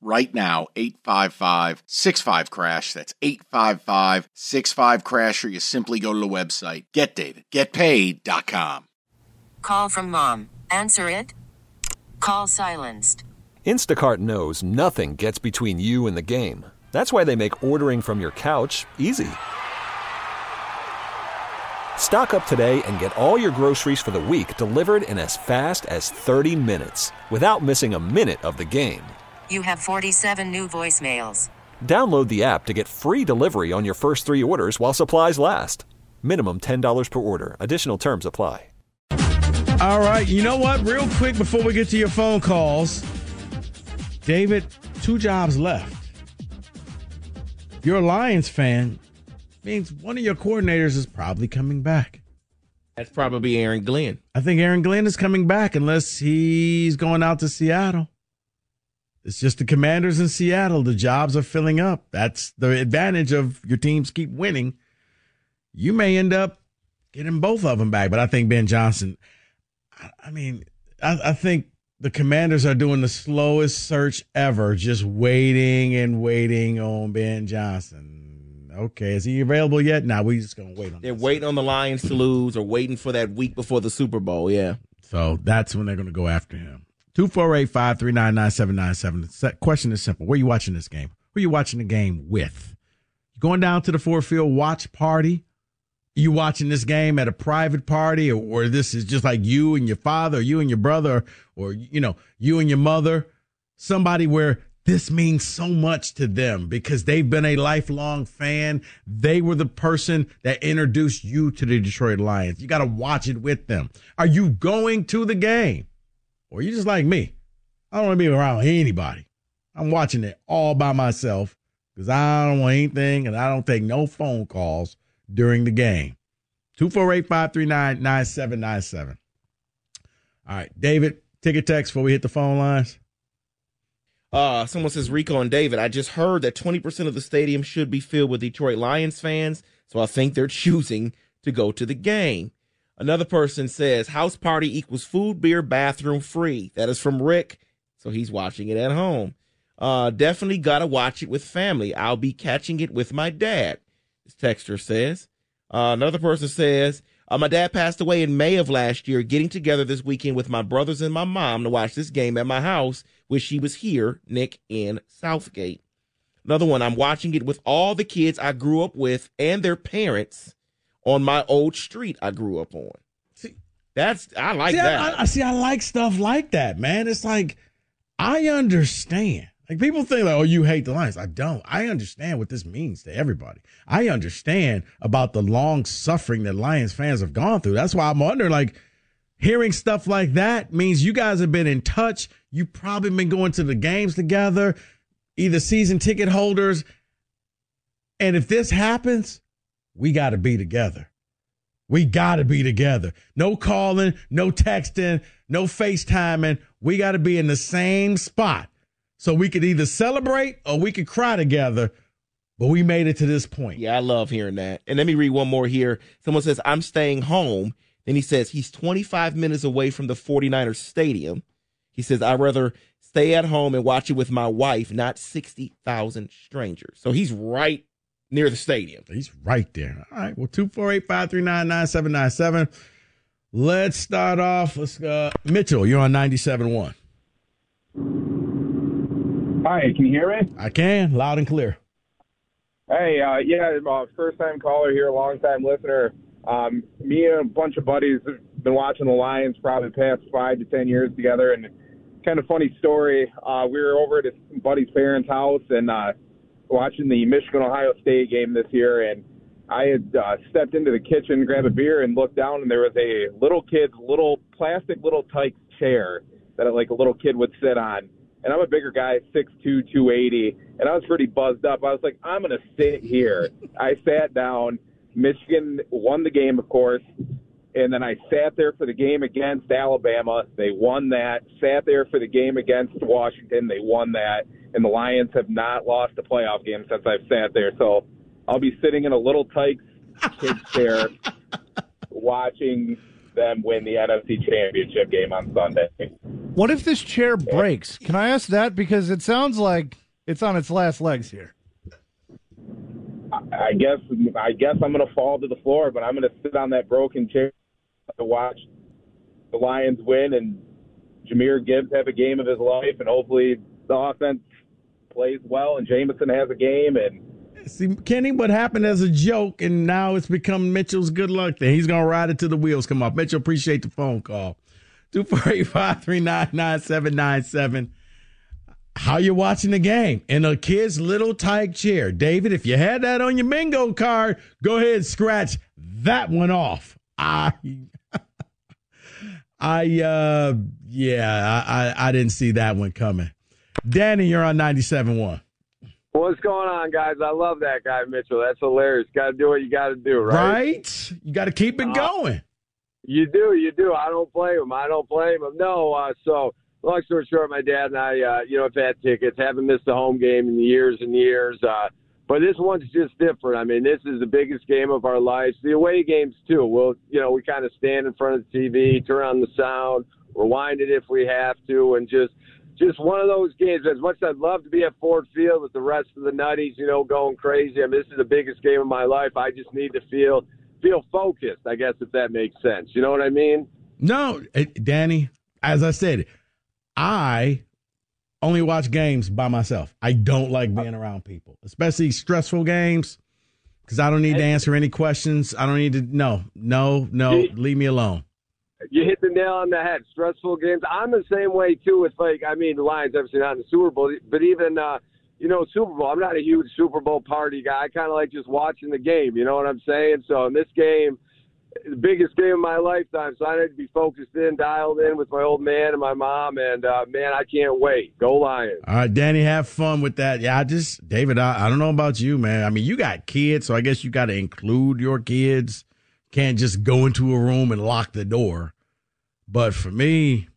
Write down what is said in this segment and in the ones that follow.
right now 855 65 crash that's 855 65 crash or you simply go to the website getdavidgetpaid.com Call from mom. Answer it. Call silenced. Instacart knows nothing gets between you and the game. That's why they make ordering from your couch easy. Stock up today and get all your groceries for the week delivered in as fast as 30 minutes without missing a minute of the game. You have 47 new voicemails. Download the app to get free delivery on your first three orders while supplies last. Minimum $10 per order. Additional terms apply. All right, you know what? Real quick before we get to your phone calls, David, two jobs left. You're a Lions fan, means one of your coordinators is probably coming back. That's probably Aaron Glenn. I think Aaron Glenn is coming back unless he's going out to Seattle. It's just the commanders in Seattle. The jobs are filling up. That's the advantage of your teams keep winning. You may end up getting both of them back, but I think Ben Johnson, I mean, I, I think the commanders are doing the slowest search ever, just waiting and waiting on Ben Johnson. Okay, is he available yet? Now nah, we just gonna wait on. They're waiting on the Lions to lose, or waiting for that week before the Super Bowl. Yeah. So that's when they're gonna go after him. Two four eight five three nine nine seven nine seven. The question is simple: Where are you watching this game? Who are you watching the game with? You going down to the Ford Field watch party? you watching this game at a private party or, or this is just like you and your father or you and your brother or you know you and your mother somebody where this means so much to them because they've been a lifelong fan they were the person that introduced you to the detroit lions you got to watch it with them are you going to the game or you just like me i don't want to be around anybody i'm watching it all by myself because i don't want anything and i don't take no phone calls during the game. 248 539 9797. All right, David, ticket text before we hit the phone lines. Uh, someone says, Rico and David, I just heard that 20% of the stadium should be filled with Detroit Lions fans, so I think they're choosing to go to the game. Another person says, house party equals food, beer, bathroom free. That is from Rick, so he's watching it at home. Uh, definitely gotta watch it with family. I'll be catching it with my dad This texture says. Uh, another person says, uh, my dad passed away in May of last year, getting together this weekend with my brothers and my mom to watch this game at my house, which she was here, Nick, in Southgate. Another one, I'm watching it with all the kids I grew up with and their parents on my old street I grew up on. See, that's, I like see, that. I, I see, I like stuff like that, man. It's like, I understand. Like people think like, oh, you hate the Lions. I don't. I understand what this means to everybody. I understand about the long suffering that Lions fans have gone through. That's why I'm wondering, like, hearing stuff like that means you guys have been in touch. You probably been going to the games together, either season ticket holders. And if this happens, we got to be together. We got to be together. No calling, no texting, no FaceTiming. We got to be in the same spot so we could either celebrate or we could cry together. But we made it to this point. Yeah, I love hearing that. And let me read one more here. Someone says, I'm staying home. Then he says he's 25 minutes away from the 49ers stadium. He says, I'd rather stay at home and watch it with my wife, not 60,000 strangers. So he's right near the stadium. He's right there. All right. Well, 248 539 9797. Let's start off. Let's uh Mitchell, you're on 97.1. Hi, can you hear me? I can, loud and clear. Hey, uh, yeah, uh, first time caller here, long time listener. Um, me and a bunch of buddies have been watching the Lions probably the past five to ten years together, and kind of funny story. Uh, we were over at his buddy's parents' house and uh, watching the Michigan Ohio State game this year, and I had uh, stepped into the kitchen, grabbed a beer, and looked down, and there was a little kid's little plastic little tyke chair that like a little kid would sit on and I'm a bigger guy, 6'2", 280, and I was pretty buzzed up. I was like, I'm to sit here. I sat down. Michigan won the game, of course. And then I sat there for the game against Alabama. They won that. Sat there for the game against Washington. They won that. And the Lions have not lost a playoff game since I've sat there. So I'll be sitting in a Little Tikes kids chair watching them win the NFC Championship game on Sunday. What if this chair breaks? Can I ask that? Because it sounds like it's on its last legs here. I guess I guess I'm going to fall to the floor, but I'm going to sit on that broken chair to watch the Lions win and Jahmyr Gibbs have a game of his life, and hopefully the offense plays well and Jameson has a game and. See, Kenny, what happened as a joke, and now it's become Mitchell's good luck thing. He's gonna ride it till the wheels come off. Mitchell, appreciate the phone call. Two four eight five three nine nine seven nine seven. How you watching the game in a kid's little tight chair, David? If you had that on your bingo card, go ahead and scratch that one off. I, I, uh, yeah, I, I, I didn't see that one coming. Danny, you're on ninety seven one. What's going on, guys? I love that guy, Mitchell. That's hilarious. Got to do what you got to do, right? Right? You got to keep it going. You do, you do. I don't blame him. I don't blame him. No. Uh, so, long story short, my dad and I, uh, you know, have had tickets. Haven't missed a home game in years and years. Uh, but this one's just different. I mean, this is the biggest game of our lives. The away games too. We'll, you know, we kind of stand in front of the TV, turn on the sound, rewind it if we have to, and just just one of those games. As much as I'd love to be at Ford Field with the rest of the nutties, you know, going crazy. I mean, this is the biggest game of my life. I just need to feel feel focused. I guess if that makes sense. You know what I mean? No, eh, Danny. As I said, I only watch games by myself. I don't like being around people, especially stressful games, because I don't need to answer any questions. I don't need to. No, no, no. Leave me alone. You hit the nail on the head. Stressful games. I'm the same way too. With like, I mean, the Lions obviously not in the Super Bowl, but even uh, you know, Super Bowl. I'm not a huge Super Bowl party guy. I kind of like just watching the game. You know what I'm saying? So in this game, the biggest game of my lifetime. So I need to be focused in, dialed in with my old man and my mom. And uh, man, I can't wait. Go Lions! All right, Danny, have fun with that. Yeah, I just David. I, I don't know about you, man. I mean, you got kids, so I guess you got to include your kids. Can't just go into a room and lock the door. But for me,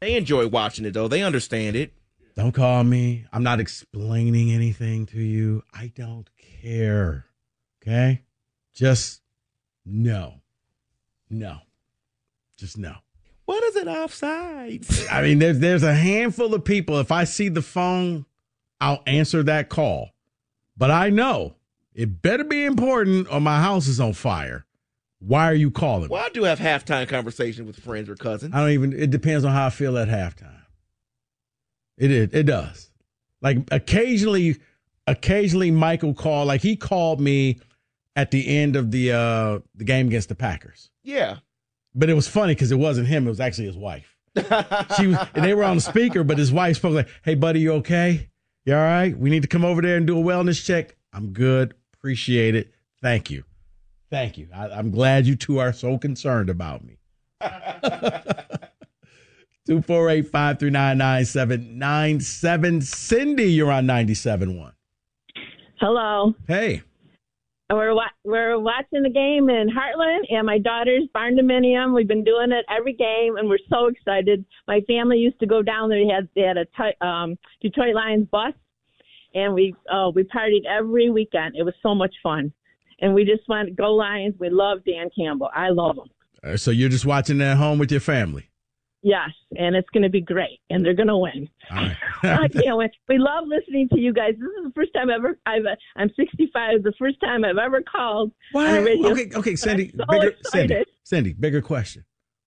They enjoy watching it though. They understand it. Don't call me. I'm not explaining anything to you. I don't care. Okay? Just no. No. Just no. What is it offside? I mean, there's there's a handful of people. If I see the phone, I'll answer that call. But I know it better be important or my house is on fire. Why are you calling? Well, I do have halftime conversation with friends or cousins. I don't even. It depends on how I feel at halftime. It is. It does. Like occasionally, occasionally Michael called. Like he called me at the end of the uh the game against the Packers. Yeah. But it was funny because it wasn't him. It was actually his wife. She was. And they were on the speaker, but his wife spoke like, "Hey, buddy, you okay? You all right? We need to come over there and do a wellness check. I'm good. Appreciate it. Thank you. Thank you. I, I'm glad you two are so concerned about me." 248-539-9797. Cindy, you're on 97.1. Hello. Hey. We're wa- we're watching the game in Hartland, and my daughter's barndominium. We've been doing it every game, and we're so excited. My family used to go down there. They had they had a t- um, Detroit Lions bus, and we uh, we partied every weekend. It was so much fun, and we just want go Lions. We love Dan Campbell. I love him. Uh, so you're just watching at home with your family. Yes, and it's going to be great, and they're going to win. All right. I can't wait. We love listening to you guys. This is the first time ever I've. I'm 65. The first time I've ever called on a radio. Okay, okay, Cindy. so bigger, Cindy, excited. Cindy, bigger question.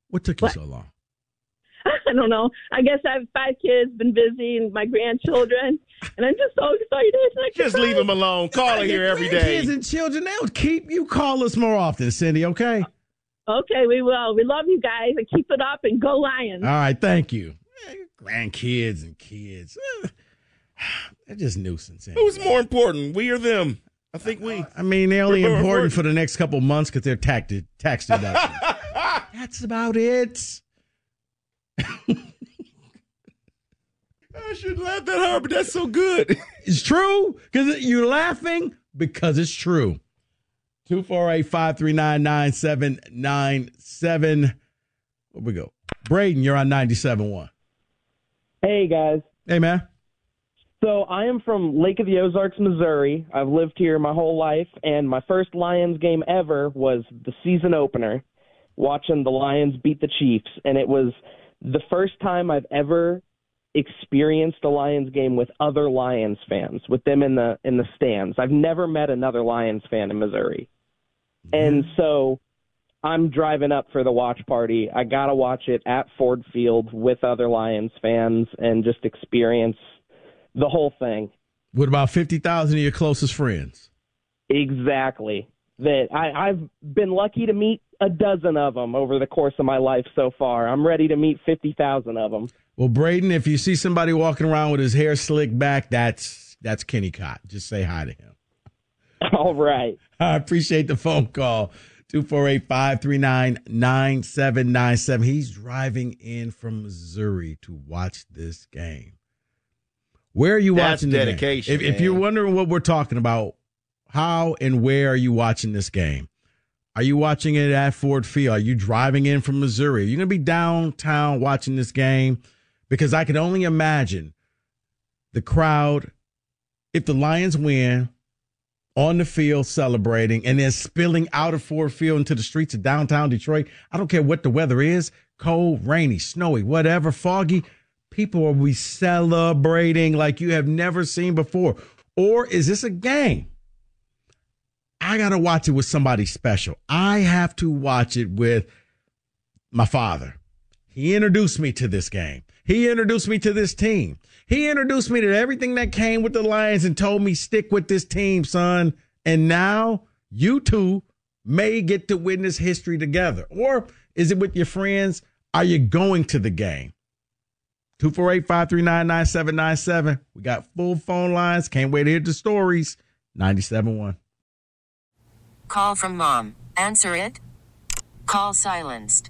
What took you What? so long? I don't know. I guess I have five kids, been busy, and my grandchildren, and I'm just so excited. I Just leave them alone. Call her here every day. Kids and children, they'll keep you call us more often, Cindy, okay? Okay, we will. We love you guys, and keep it up, and go Lions. All right, thank you. Eh, Grandkids and kids. They're just nuisance. anyway. Who's more important, we or them? I think we. I mean, they're only We're- we're- important for the next couple months because they're tax, tax deductions. That's about it. I shouldn't laugh that hard, but that's so good. It's true because you're laughing because it's true. 248 539 9797. Where we go? Braden, you're on 97.1. Hey guys. Hey man. So I am from Lake of the Ozarks, Missouri. I've lived here my whole life, and my first Lions game ever was the season opener, watching the Lions beat the Chiefs, and it was the first time I've ever experienced a Lions game with other Lions fans, with them in the in the stands. I've never met another Lions fan in Missouri. Mm-hmm. And so I'm driving up for the watch party. I got to watch it at Ford Field with other Lions fans and just experience the whole thing. With about 50,000 of your closest friends. Exactly. That I, I've been lucky to meet a dozen of them over the course of my life so far. I'm ready to meet 50,000 of them. Well, Braden, if you see somebody walking around with his hair slicked back, that's that's Kenny Cott. Just say hi to him. All right. I appreciate the phone call. 248 539 9797. He's driving in from Missouri to watch this game. Where are you That's watching the dedication, If, if you're wondering what we're talking about, how and where are you watching this game? Are you watching it at Ford Field? Are you driving in from Missouri? Are you going to be downtown watching this game? Because I can only imagine the crowd, if the Lions win, on the field celebrating and then spilling out of Ford Field into the streets of downtown Detroit. I don't care what the weather is cold, rainy, snowy, whatever, foggy. People will be celebrating like you have never seen before. Or is this a game? I got to watch it with somebody special. I have to watch it with my father. He introduced me to this game. He introduced me to this team. He introduced me to everything that came with the Lions and told me, stick with this team, son. And now you two may get to witness history together. Or is it with your friends? Are you going to the game? 248 539 9797. We got full phone lines. Can't wait to hear the stories. 97.1. Call from mom. Answer it. Call silenced.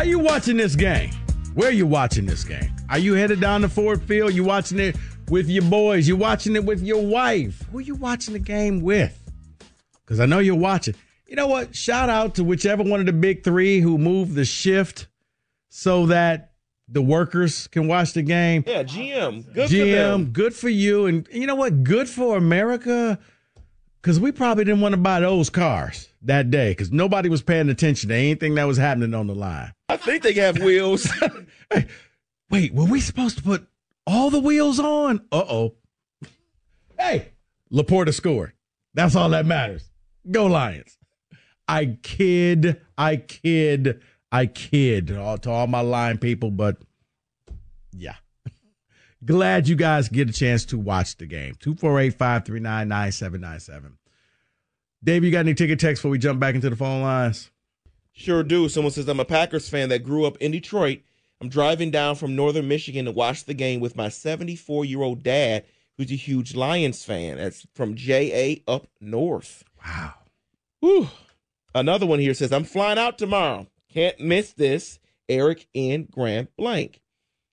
How you watching this game? Where are you watching this game? Are you headed down to Ford Field? You watching it with your boys? You watching it with your wife? Who are you watching the game with? Because I know you're watching. You know what? Shout out to whichever one of the big three who moved the shift so that the workers can watch the game. Yeah, GM. Good for GM, them. good for you. And you know what? Good for America. Because we probably didn't want to buy those cars that day because nobody was paying attention to anything that was happening on the line. I think they have wheels. hey, wait, were we supposed to put all the wheels on? Uh oh. Hey, LaPorta scored. That's all that matters. Go Lions. I kid, I kid, I kid all, to all my line people, but yeah. Glad you guys get a chance to watch the game. 248 539 9797. Dave, you got any ticket text before we jump back into the phone lines? Sure do. Someone says, I'm a Packers fan that grew up in Detroit. I'm driving down from northern Michigan to watch the game with my 74 year old dad, who's a huge Lions fan. That's from JA up north. Wow. Whew. Another one here says, I'm flying out tomorrow. Can't miss this. Eric in Grand Blanc.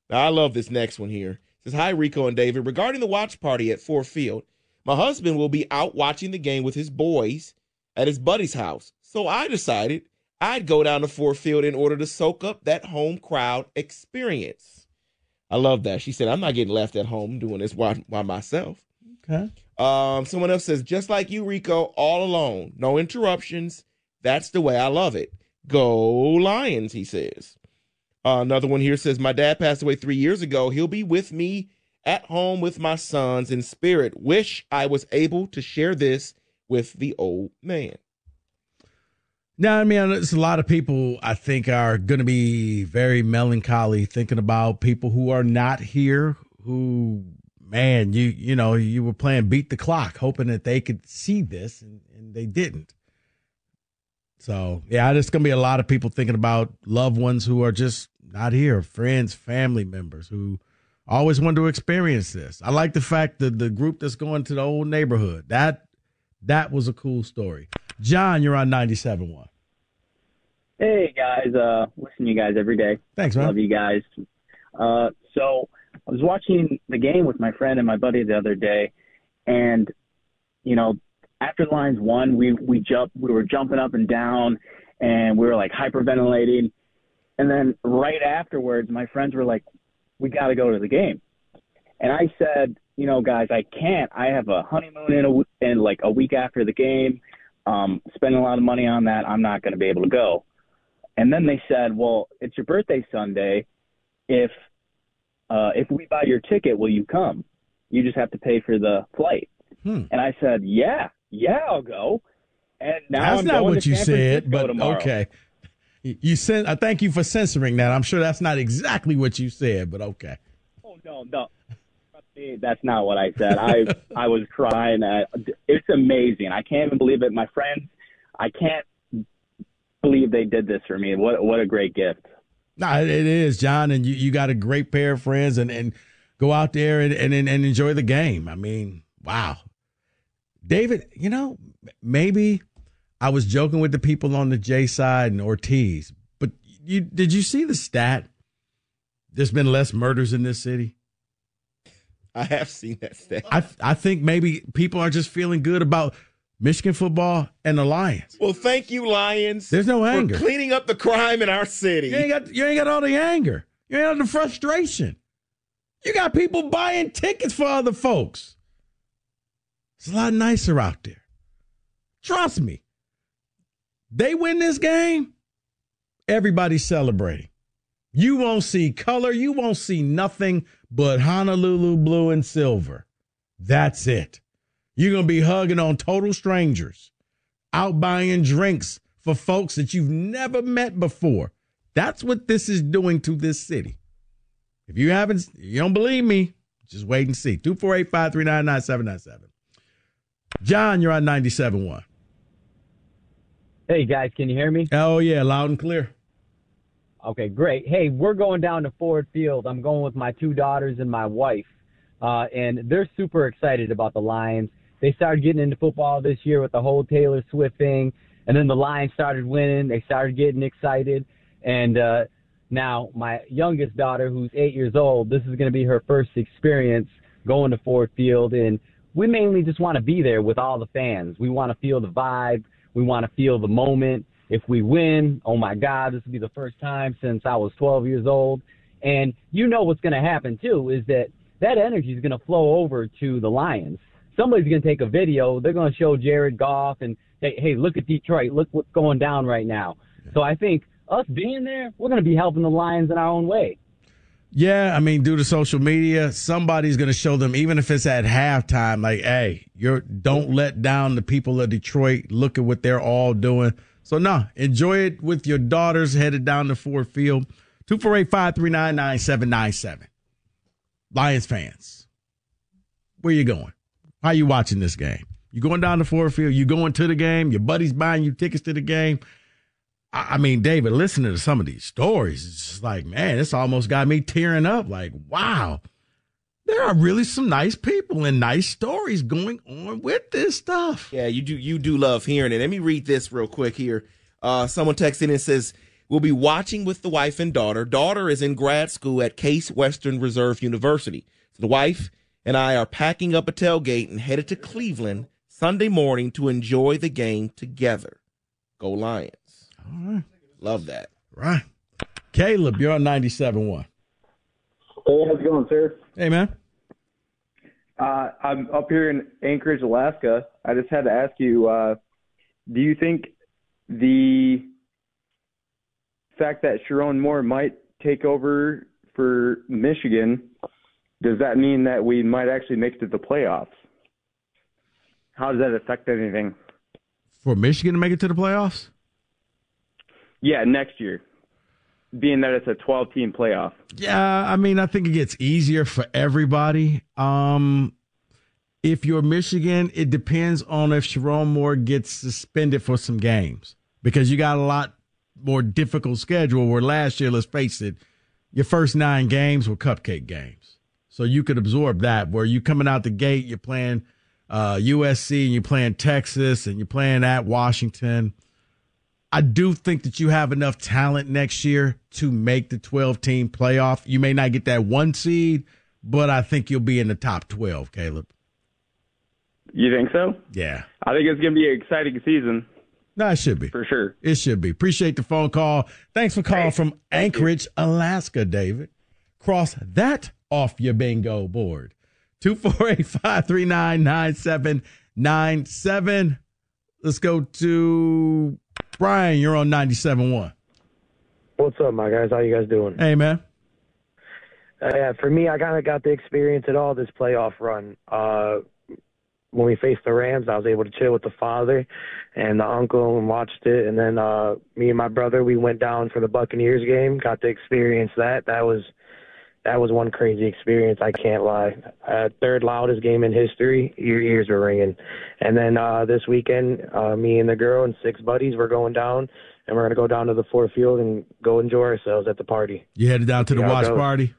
Now, I love this next one here. Says, Hi, Rico and David. Regarding the watch party at Ford Field, my husband will be out watching the game with his boys at his buddy's house. So I decided I'd go down to Ford Field in order to soak up that home crowd experience. I love that. She said, I'm not getting left at home doing this by, by myself. Okay. Um, someone else says, just like you, Rico, all alone, no interruptions. That's the way I love it. Go Lions, he says. Uh, another one here says, My dad passed away three years ago. He'll be with me at home with my sons in spirit. Wish I was able to share this with the old man. Now, I mean, there's a lot of people I think are going to be very melancholy thinking about people who are not here, who, man, you you know, you were playing beat the clock, hoping that they could see this, and, and they didn't. So, yeah, there's going to be a lot of people thinking about loved ones who are just not here, friends, family members who always wanted to experience this. I like the fact that the group that's going to the old neighborhood that that was a cool story. John, you're on 97.1. Hey guys, uh, listen to you guys every day. Thanks, man. Love you guys. Uh, so I was watching the game with my friend and my buddy the other day, and you know, after the Lions won, we we jump, we were jumping up and down, and we were like hyperventilating, and then right afterwards, my friends were like, "We got to go to the game," and I said, "You know, guys, I can't. I have a honeymoon in a in like a week after the game." Um, spending a lot of money on that, I'm not going to be able to go. And then they said, "Well, it's your birthday Sunday. If uh, if we buy your ticket, will you come? You just have to pay for the flight." Hmm. And I said, "Yeah, yeah, I'll go." And now that's I'm not what you said, but tomorrow. okay. You sent. I thank you for censoring that. I'm sure that's not exactly what you said, but okay. Oh no, no. That's not what I said. I I was crying. It's amazing. I can't even believe it. My friends, I can't believe they did this for me. What what a great gift. No, it it is, John, and you, you got a great pair of friends, and, and go out there and, and and enjoy the game. I mean, wow, David. You know, maybe I was joking with the people on the J side and Ortiz, but you did you see the stat? There's been less murders in this city. I have seen that stat. I I think maybe people are just feeling good about Michigan football and the Lions. Well, thank you, Lions. There's no anger. cleaning up the crime in our city. You ain't got you ain't got all the anger. You ain't got the frustration. You got people buying tickets for other folks. It's a lot nicer out there. Trust me. They win this game, everybody's celebrating. You won't see color, you won't see nothing but Honolulu blue and silver. That's it. You're going to be hugging on total strangers, out buying drinks for folks that you've never met before. That's what this is doing to this city. If you haven't, you don't believe me, just wait and see. 248 539 9797. John, you're on 97.1. Hey guys, can you hear me? Oh, yeah, loud and clear. Okay, great. Hey, we're going down to Ford Field. I'm going with my two daughters and my wife, uh, and they're super excited about the Lions. They started getting into football this year with the whole Taylor Swift thing, and then the Lions started winning. They started getting excited, and uh, now my youngest daughter, who's eight years old, this is going to be her first experience going to Ford Field, and we mainly just want to be there with all the fans. We want to feel the vibe. We want to feel the moment. If we win, oh my God, this will be the first time since I was 12 years old. And you know what's going to happen too is that that energy is going to flow over to the Lions. Somebody's going to take a video. They're going to show Jared Goff and say, hey, look at Detroit. Look what's going down right now. So I think us being there, we're going to be helping the Lions in our own way. Yeah, I mean, due to social media, somebody's going to show them, even if it's at halftime, like, hey, you're don't let down the people of Detroit. Look at what they're all doing. So, no, enjoy it with your daughters headed down to Ford Field. 248 539 9797. Lions fans, where you going? How you watching this game? You going down to Ford Field? You going to the game? Your buddy's buying you tickets to the game? I mean, David, listening to some of these stories, it's just like, man, it's almost got me tearing up. Like, wow, there are really some nice people and nice stories going on with this stuff. Yeah, you do you do love hearing it. Let me read this real quick here. Uh, someone texted in and says, We'll be watching with the wife and daughter. Daughter is in grad school at Case Western Reserve University. So the wife and I are packing up a tailgate and headed to Cleveland Sunday morning to enjoy the game together. Go Lions. All right. Love that. Right. Caleb, you're on 97.1. Hey, how's it going, sir? Hey, man. Uh, I'm up here in Anchorage, Alaska. I just had to ask you, uh, do you think the fact that Sherrone Moore might take over for Michigan, does that mean that we might actually make it to the playoffs? How does that affect anything? For Michigan to make it to the playoffs? Yeah, next year, being that it's a 12 team playoff. Yeah, I mean, I think it gets easier for everybody. Um, if you're Michigan, it depends on if Sherrone Moore gets suspended for some games because you got a lot more difficult schedule. Where last year, let's face it, your first nine games were cupcake games, so you could absorb that. Where you coming out the gate, you're playing uh, USC and you're playing Texas and you're playing at Washington. I do think that you have enough talent next year to make the 12 team playoff. You may not get that one seed, but I think you'll be in the top 12, Caleb. You think so? Yeah. I think it's going to be an exciting season. No, it should be. For sure. It should be. Appreciate the phone call. Thanks for calling from Anchorage, Alaska, David. Cross that off your bingo board. 248 539 9797. Let's go to Brian. You're on 97.1. What's up, my guys? How you guys doing? Hey, man. Uh, yeah, for me, I kind of got the experience at all this playoff run. Uh, when we faced the Rams, I was able to chill with the father and the uncle and watched it. And then uh, me and my brother, we went down for the Buccaneers game. Got to experience that. That was that was one crazy experience. I can't lie. Uh, third loudest game in history. Your ears were ringing. And then uh, this weekend, uh, me and the girl and six buddies, we're going down, and we're gonna go down to the Ford Field and go enjoy ourselves at the party. You headed down to the See how it watch party?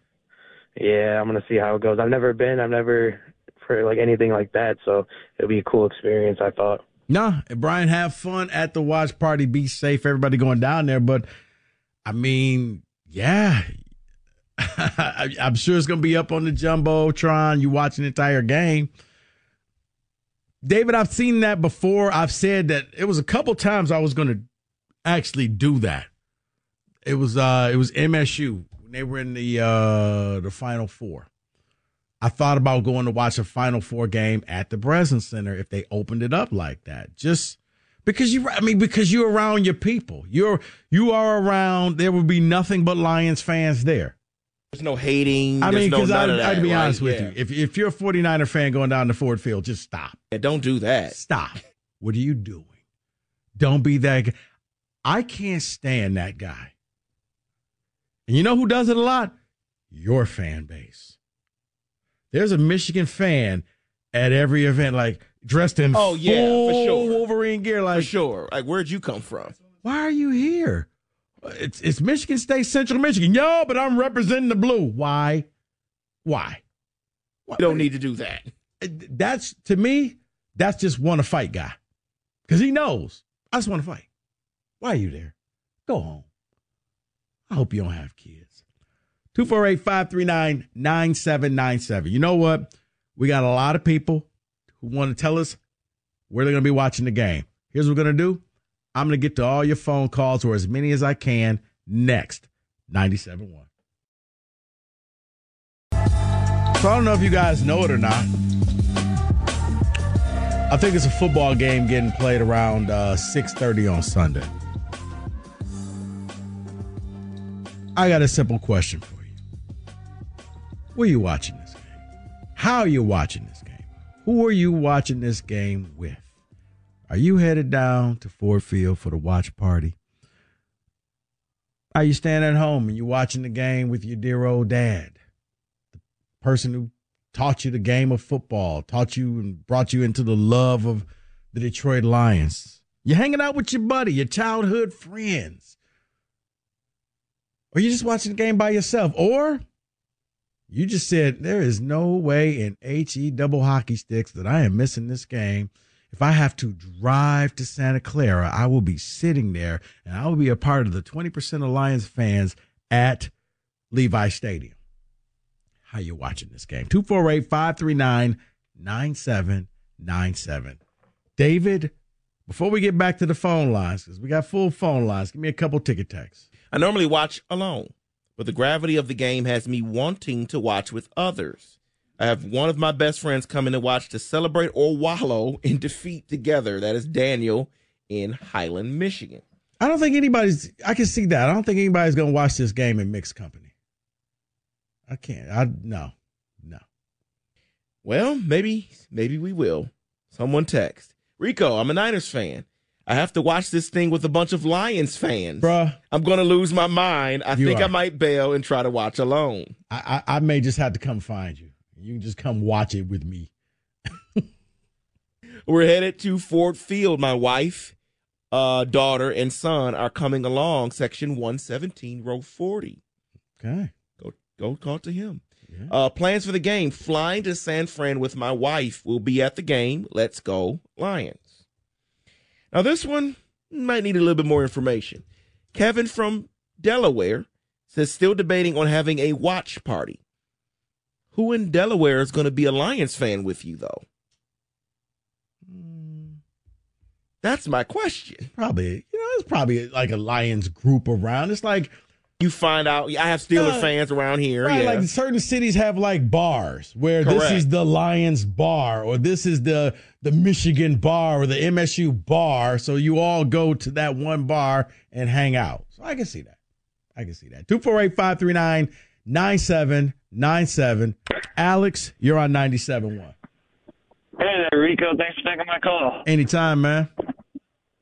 Yeah, I'm gonna see how it goes. I've never been. I've never for like anything like that, so it'll be a cool experience. I thought. No, Brian, have fun at the watch party. Be safe, everybody going down there. But I mean, yeah, I'm sure it's going to be up on the jumbotron. You watch an entire game, David. I've seen that before. I've said that it was a couple times I was going to actually do that. It was uh, it was MSU when they were in the uh, the Final Four. I thought about going to watch a Final Four game at the Breslin Center if they opened it up like that. Just because you, I mean, because you're around your people. You're you are around. There would be nothing but Lions fans there. There's no hating. I mean, because none I'd, I'd be right? honest with Yeah. you. If if you're a 49er fan going down to Ford Field, just stop. Yeah, don't do that. Stop. What are you doing? Don't be that guy. I can't stand that guy. And you know who does it a lot? Your fan base. There's a Michigan fan at every event, like dressed in Oh yeah, for sure. Wolverine gear. Like for sure. Like where'd you come from? why are you here? It's it's Michigan State, Central Michigan. Yo, but I'm representing the blue. Why? Why? You don't need to do that. That's to me, that's just want to fight guy. Because he knows. I just want to fight. Why are you there? Go home. I hope you don't have kids. 248-539-9797. You know what? We got a lot of people who want to tell us where they're going to be watching the game. Here's what we're going to do. I'm going to get to all your phone calls or as many as I can next. 97.1. So I don't know if you guys know it or not. I think it's a football game getting played around uh, 6.30 on Sunday. I got a simple question for you. Where are you watching this game? How are you watching this game? Who are you watching this game with? Are you headed down to Ford Field for the watch party? Are you staying at home and you're watching the game with your dear old dad? The person who taught you the game of football, taught you and brought you into the love of the Detroit Lions. You're hanging out with your buddy, your childhood friends. Or you just watching the game by yourself. Or you just said, there is no way in HE double hockey sticks that I am missing this game. If I have to drive to Santa Clara, I will be sitting there and I will be a part of the 20% of Lions fans at Levi Stadium. How you watching this game? 248-539-9797. David, before we get back to the phone lines, because we got full phone lines, give me a couple ticket texts. I normally watch alone, but the gravity of the game has me wanting to watch with others. I have one of my best friends coming to watch to celebrate or wallow in defeat together. That is Daniel in Highland, Michigan. I don't think anybody's. I can see that. I don't think anybody's going to watch this game in mixed company. I can't. I no, no. Well, maybe maybe we will. Someone text Rico. I'm a Niners fan. I have to watch this thing with a bunch of Lions fans. Bruh. I'm going to lose my mind. I think are. I might bail and try to watch alone. I, I I may just have to come find you. You can just come watch it with me. We're headed to Ford Field. My wife, uh, daughter, and son are coming along. Section 117, row 40. Okay. Go go talk to him. Uh, plans for the game: flying to San Fran with my wife. We'll be at the game. Let's go Lions. Now this one might need a little bit more information. Kevin from Delaware says still debating on having a watch party. Who in Delaware is going to be a Lions fan with you though? That's my question. Probably, you know, it's probably like a Lions group around. It's like You find out. I have Steelers Uh, fans around here. Right, yeah. like certain cities have like bars where this is the Lions bar or this is the the Michigan bar or the MSU bar. So you all go to that one bar and hang out. So I can see that. I can see that. 248 9797. Alex, you're on 97.1. Hey there, Rico. Thanks for taking my call. Anytime, man.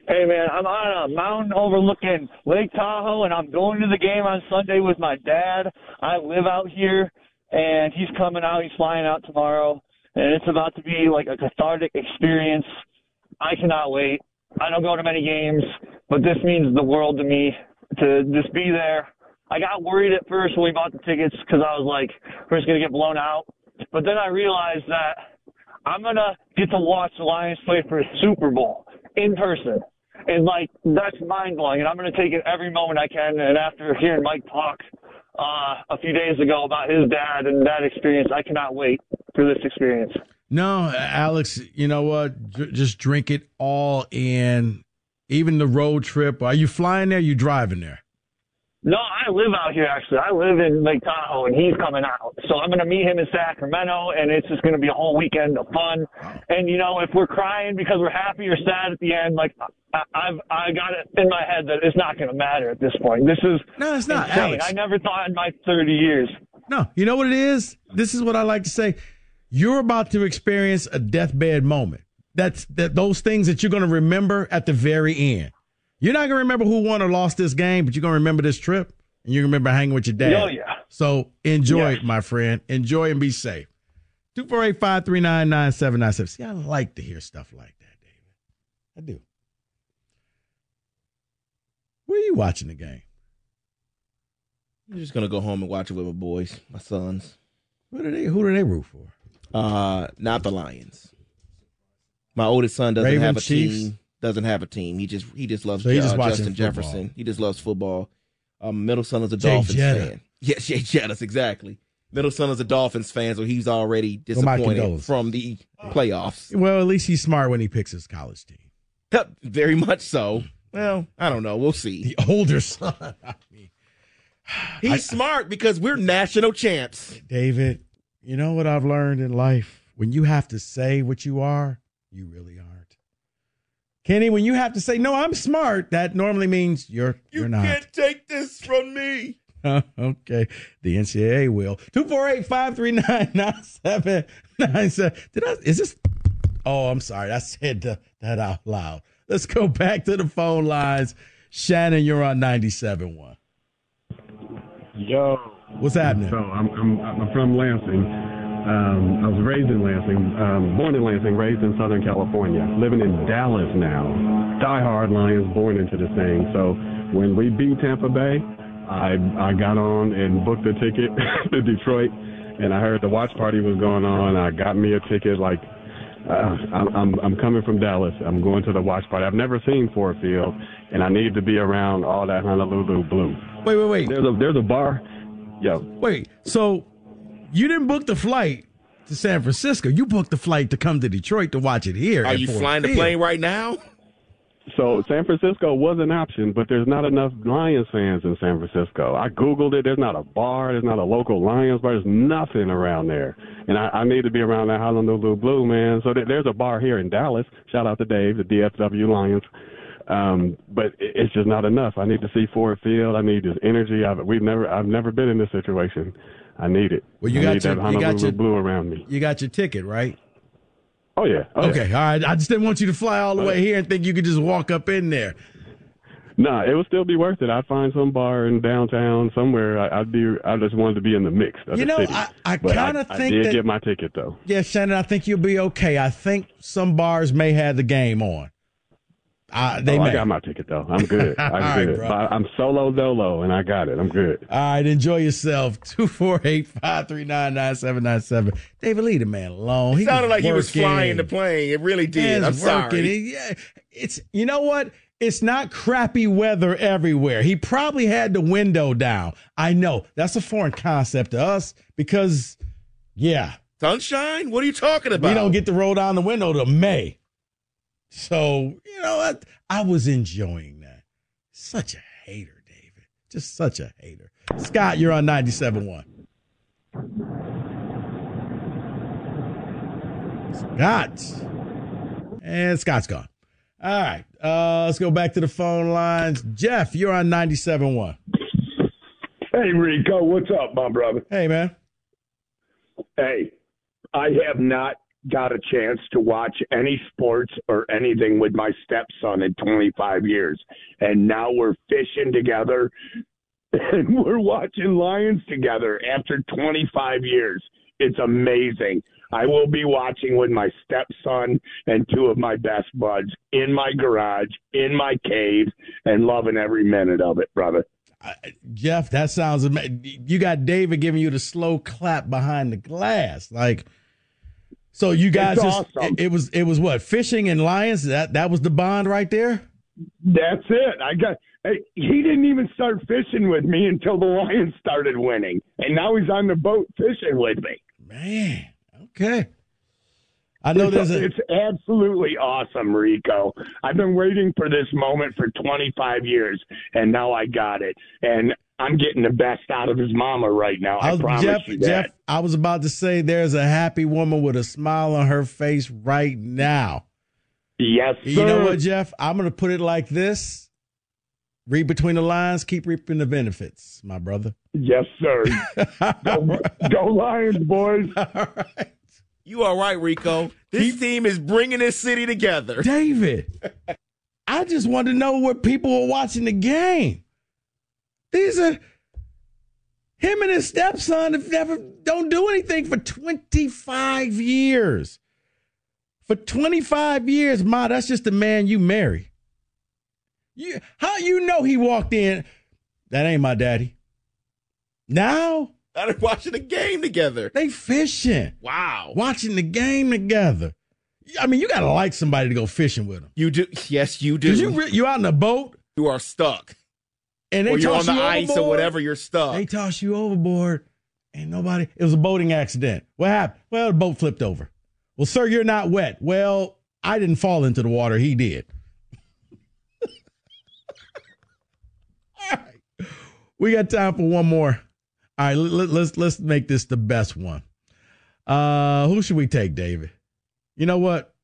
Hey, man, I'm on a mountain overlooking Lake Tahoe, and I'm going to the game on Sunday with my dad. I live out here, and he's coming out. He's flying out tomorrow, and it's about to be like a cathartic experience. I cannot wait. I don't go to many games, but this means the world to me to just be there. I got worried at first when we bought the tickets because I was like, we're just going to get blown out. But then I realized that I'm going to get to watch the Lions play for a Super Bowl in person. And like, that's mind blowing. And I'm going to take it every moment I can. And after hearing Mike talk uh, a few days ago about his dad and that experience, I cannot wait for this experience. No, Alex, you know what? Just drink it all in. Even the road trip. Are you flying there? you driving there? No, I live out here actually. I live in Lake Tahoe, and he's coming out. So I'm going to meet him in Sacramento, and it's just going to be a whole weekend of fun. And you know, if we're crying because we're happy or sad at the end, like I, I've I got it in my head that it's not going to matter at this point. This is no, it's not. Insane. Alex. I never thought in my 30 years. No, you know what it is? This is what I like to say. You're about to experience a deathbed moment. That's that those things that you're going to remember at the very end. You're not going to remember who won or lost this game, but you're going to remember this trip and you're gonna remember hanging with your dad. Oh, yeah. So enjoy Yes. it, my friend. Enjoy and be safe. 248-539-9797. See, I like to hear stuff like that, David. I do. Where are you watching the game? I'm just gonna go home and watch it with my boys, my sons. Who do they who do they root for? Uh, not the Lions. My oldest son doesn't Ravens, have a Chiefs? team. Doesn't have a team. He just he just loves So he just Justin football. Jefferson. He just loves football. Um, middle son is a Jay Dolphins Jetta. fan. Yes, Jay Jettis, exactly. Middle son is a Dolphins fan, so he's already disappointed condolences. from the playoffs. Well, at least he's smart when he picks his college team. Yep, Very much so. Well, I don't know. We'll see. The older son. I mean, He's smart because we're national champs. David, you know what I've learned in life? When you have to say what you are, you really aren't. Kenny, when you have to say, no, I'm smart, that normally means you're you're not. Can't take this from me. okay. The NCAA will. 248-539-9797. Did I is this Oh, I'm sorry. I said the, that out loud. Let's go back to the phone lines. Shannon, you're on 97.1. Yo. What's happening? So I'm I'm, I'm from Lansing. Um, I was raised in Lansing, um, born in Lansing, raised in Southern California, living in Dallas now. Diehard Lions, born into this thing. So when we beat Tampa Bay, I I got on and booked a ticket to Detroit, and I heard the watch party was going on. I got me a ticket like uh, I'm, I'm I'm coming from Dallas. I'm going to the watch party. I've never seen Ford Field, and I need to be around all that Honolulu blue. Wait, wait, wait. There's a there's a bar. Yo, Wait, so you didn't book the flight to San Francisco. You booked the flight to come to Detroit to watch it here. Are you Ford flying the plane right now? So San Francisco was an option, but there's not enough Lions fans in San Francisco. I googled it. There's not a bar. There's not a local Lions bar. There's nothing around there, and I, I need to be around that Honolulu Blue man. So there, there's a bar here in Dallas. Shout out to Dave, the DFW Lions. Um, but it- it's just not enough. I need to see Ford Field. I need this energy. I've, we've never, I've never been in this situation. I need it. Well, you I got your- that you got your- Blue around me. You got your ticket, right? Oh yeah. Oh, yeah. okay, all right. I just didn't want you to fly all the oh, way here and think you could just walk up in there. Nah, it would still be worth it. I'd find some bar in downtown somewhere. I, I'd be. I just wanted to be in the mix of You the know, city. I- I But kinda I did that- get my ticket though. Yeah, Shannon, I think you'll be okay. I think some bars may have the game on. Uh, they oh, may. I got my ticket though. I'm good. I'm All right, good. bro. I, I'm solo dolo, and I got it. I'm good. All right, enjoy yourself. 248 539 9797. David, leave the man alone. It sounded like he was working. flying the plane. It really did. Man's I'm working. sorry. He- yeah, it's you know what? It's not crappy weather everywhere. He probably had the window down. I know that's a foreign concept to us because, yeah, Sunshine? What are you talking about? we don't get to roll down the window to May. So you know what? I was enjoying that. Such a hater, David. Just such a hater. Scott, you're on 97.1. Scott. And Scott's gone. All right. Uh, let's go back to the phone lines. Jeff, you're on 97.1. Hey, Rico, what's up, my brother? Hey, man. Hey, I have not got a chance to watch any sports or anything with my stepson in 25 years. And now we're fishing together and we're watching Lions together after 25 years. It's amazing. I will be watching with my stepson and two of my best buds in my garage, in my cave, and loving every minute of it, brother. Jeff, that sounds amazing. You got David giving you the slow clap behind the glass. Like, so you guys just, awesome. it, it was, it was what? Fishing and lions? That, that was the bond right there? That's it. I got. He didn't even start fishing with me until the Lions started winning, and now he's on the boat fishing with me. Man, okay. I know it's, there's a, it's absolutely awesome, Rico. I've been waiting for this moment for 25 years, and now I got it. And I'm getting the best out of his mama right now. I, was- promise Jeff, you that. Jeff, I was about to say there's a happy woman with a smile on her face right now. Yes, sir. You know what, Jeff? I'm going to put it like this. Read between the lines, keep reaping the benefits, my brother. Yes, sir. go, go Lions, boys. You are right, Rico? This team is bringing this city together. David, I just want to know where people are watching the game. These are him and his stepson have never don't do anything for 25 years. For 25 years, Ma, that's just the man you marry. You how you know he walked in? That ain't my daddy. Now They're watching the game together. they fishing. Wow. Watching the game together. I mean, you gotta like somebody to go fishing with them. You do. Yes, you do. You re- you out in a boat You are stuck. And they or you're on the you ice or whatever, you're stuck. They toss you overboard, and nobody. It was a boating accident. What happened? Well, the boat flipped over. Well, sir, you're not wet. Well, I didn't fall into the water. He did. All right, we got time for one more. All right, let, let's let's make this the best one. Uh, who should we take, David? You know what?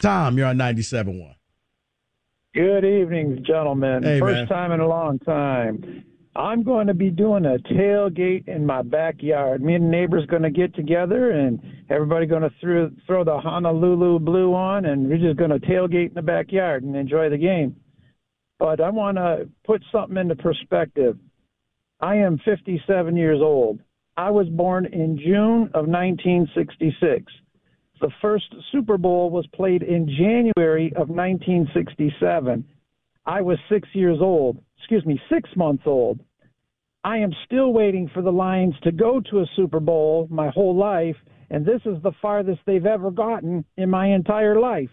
Tom, you're on 97.1. Good evening, gentlemen. Hey, First man. time in a long time. I'm going to be doing a tailgate in my backyard. Me and neighbors going to get together, and everybody going to throw throw the Honolulu blue on, and we're just going to tailgate in the backyard and enjoy the game. But I want to put something into perspective. I am 57 years old. I was born in June of 1966. The first Super Bowl was played in January of 1967. I was six years old, excuse me, six months old. I am still waiting for the Lions to go to a Super Bowl my whole life, and this is the farthest they've ever gotten in my entire life.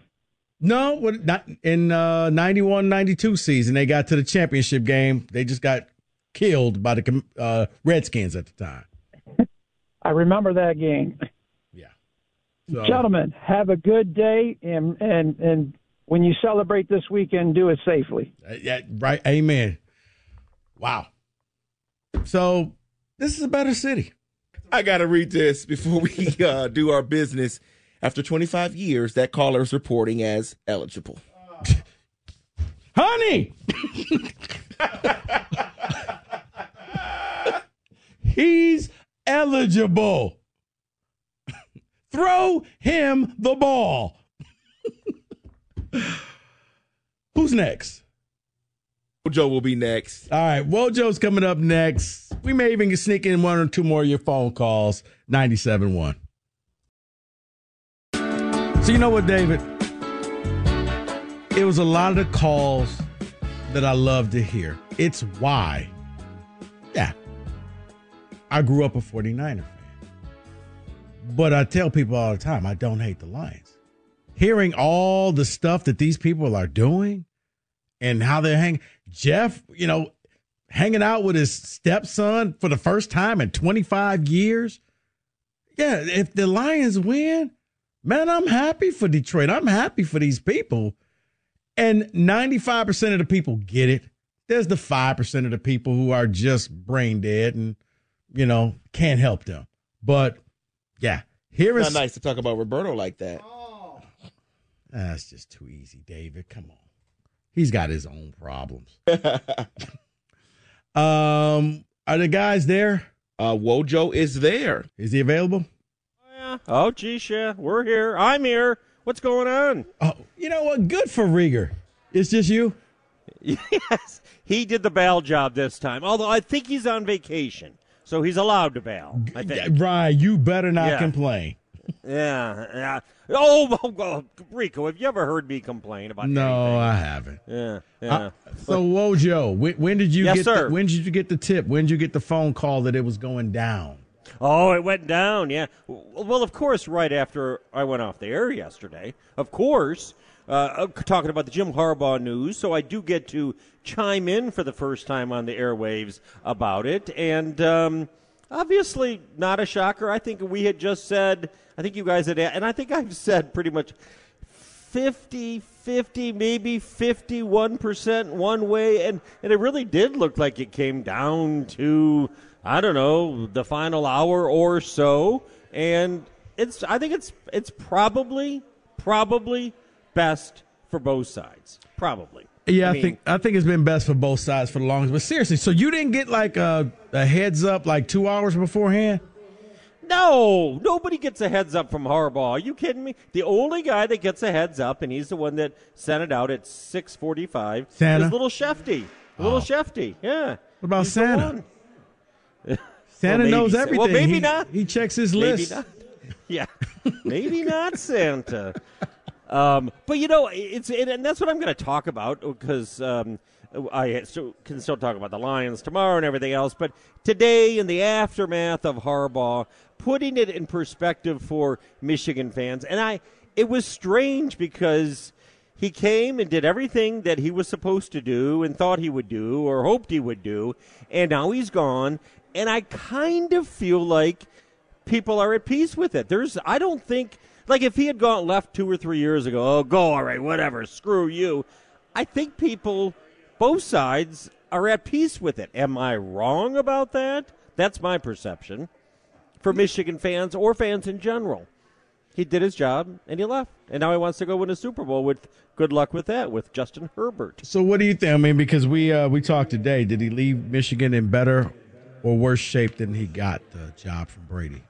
No, what- not in uh, 91 92 season. They got to the championship game. They just got killed by the uh, Redskins at the time. I remember that game. So- Gentlemen, have a good day, and and and when you celebrate this weekend, do it safely. Uh, yeah, right. Amen. Wow. So this is a better city. I got to read this before we uh, do our business. After 25 years, that caller is reporting as eligible. Honey! He's eligible. Throw him the ball. Who's next? Wojo will be next. All right, Wojo's coming up next. We may even sneak in one or two more of your phone calls. 97.1. So you know what, David? It was a lot of the calls that I love to hear. It's why. Yeah. I grew up a 49er fan. But I tell people all the time, I don't hate the Lions. Hearing all the stuff that these people are doing and how they're hanging, Jeff, you know, hanging out with his stepson for the first time in 25 years. Yeah, if the Lions win, man, I'm happy for Detroit. I'm happy for these people. And 95% of the people get it. There's the 5% of the people who are just brain dead and, you know, can't help them. But yeah, here It's is not nice to talk about Roberto like that. Oh. That's just too easy, David. Come on. He's got his own problems. um, are the guys there? Uh, Wojo is there. Is he available? Oh, geez, yeah, we're here. I'm here. What's going on? Oh, you know what? Good for Rieger. It's just you. yes, he did the bail job this time. Although I think he's on vacation, so he's allowed to bail. I think. Right. You better not Yeah. complain. Yeah, yeah. Oh, oh, Rico, have you ever heard me complain about? Anything? No, I haven't. Yeah, yeah. Uh, so Wojo, when, when did you Yes, get? sir. The, when did you get the tip? When did you get the phone call that it was going down? Oh, it went down. Yeah. Well, of course, right after I went off the air yesterday, of course, uh, uh, talking about the Jim Harbaugh news. So I do get to chime in for the first time on the airwaves about it, and um, obviously not a shocker. I think we had just said. I think you guys had, and I think I've said pretty much 50 50 maybe 51% one way and and it really did look like it came down to i don't know the final hour or so and it's i think it's it's probably probably best for both sides probably Yeah, I, mean, think I think it's been best for both sides for the longest. But seriously, so you didn't get like a, a heads up like two hours beforehand? No, nobody gets a heads up from Harbaugh. Are you kidding me? The only guy that gets a heads up, and he's the one that sent it out at six forty-five, Santa? is little Shefty. Little oh. Shefty, yeah. What about He's Santa? Santa Well, knows everything. Well, maybe He- not. He checks his Maybe list. not. Yeah, maybe not Santa. Um, but you know, it's it, and that's what I'm going to talk about because um, I still, can still talk about the Lions tomorrow and everything else. But today, in the aftermath of Harbaugh, putting it in perspective for Michigan fans, and I, it was strange because he came and did everything that he was supposed to do and thought he would do or hoped he would do, and now he's gone. And I kind of feel like people are at peace with it. There's, I don't think, like if he had gone left two or three years ago, oh, go, all right, whatever, screw you. I think people, both sides, are at peace with it. Am I wrong about that? That's my perception for Michigan fans or fans in general. He did his job and he left, and now he wants to go win a Super Bowl. With good luck with that, with Justin Herbert. So what do you think? I mean, because we uh, we talked today. Did he leave Michigan in better or worse shape than he got the job from Brady?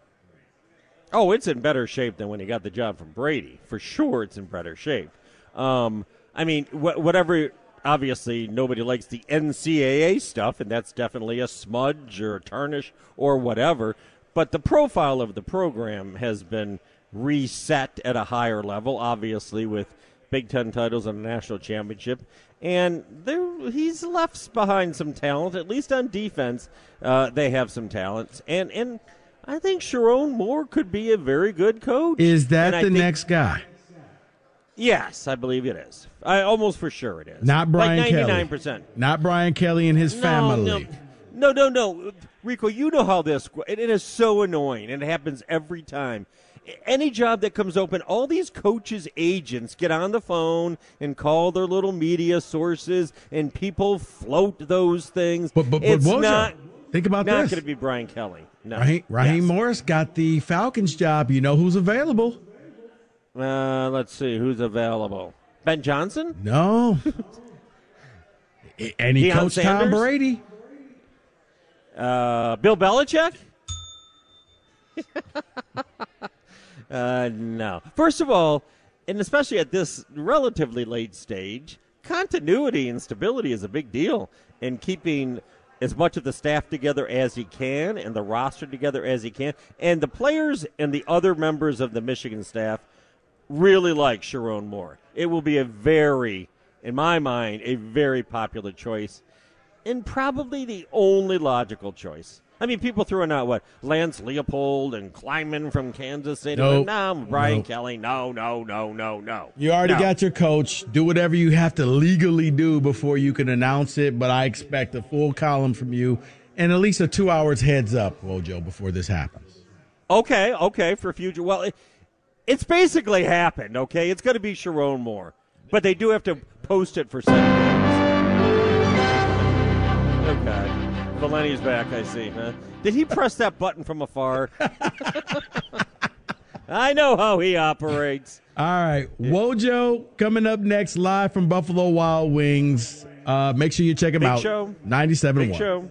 Oh, it's in better shape than when he got the job from Brady. For sure, it's in better shape. Um, I mean, wh- whatever. Obviously, nobody likes the NCAA stuff, and that's definitely a smudge or a tarnish or whatever. But the profile of the program has been reset at a higher level, obviously, with Big Ten titles and a national championship. And there, he's left behind some talent, at least on defense. Uh, they have some talents, and and I think Sherrone Moore could be a very good coach. Is that And the next guy? Yes, I believe it is. I almost for sure it is. Not Brian like Kelly. Ninety-nine percent. Not Brian Kelly and his family. No, no, no, no. Rico, you know how this. It, it is so annoying, and it happens every time. Any job that comes open, all these coaches' agents get on the phone and call their little media sources, and people float those things. But but, but it's not think about not this. going to be Brian Kelly. No, Raheem, Raheem Yes. Morris got the Falcons job. You know who's available? Uh, let's see who's available. Ben Johnson. No. and he Deion coached Tom Brady. Uh, Bill Belichick? uh, no. First of all, and especially at this relatively late stage, continuity and stability is a big deal in keeping as much of the staff together as he can and the roster together as he can. And the players and the other members of the Michigan staff really like Sherrone Moore. It will be a very, in my mind, a very popular choice and probably the only logical choice. I mean, people throwing out what Lance Leopold and Klieman from Kansas City. Nope. No, Brian Nope. Kelly. No, no, no, no, no. You already No. got your coach. Do whatever you have to legally do before you can announce it. But I expect a full column from you and at least a two hours heads up, Wojo, before this happens. Okay, okay, for future. Well, it, it's basically happened. Okay, it's going to be Sherrone Moore, but they do have to post it for seven days. Okay, Valenti's back. I see. Huh? Did he press that button from afar? I know how he operates. All right. Wojo coming up next live from Buffalo Wild Wings. Uh, make sure you check him Big out. show. 97.1. Big show.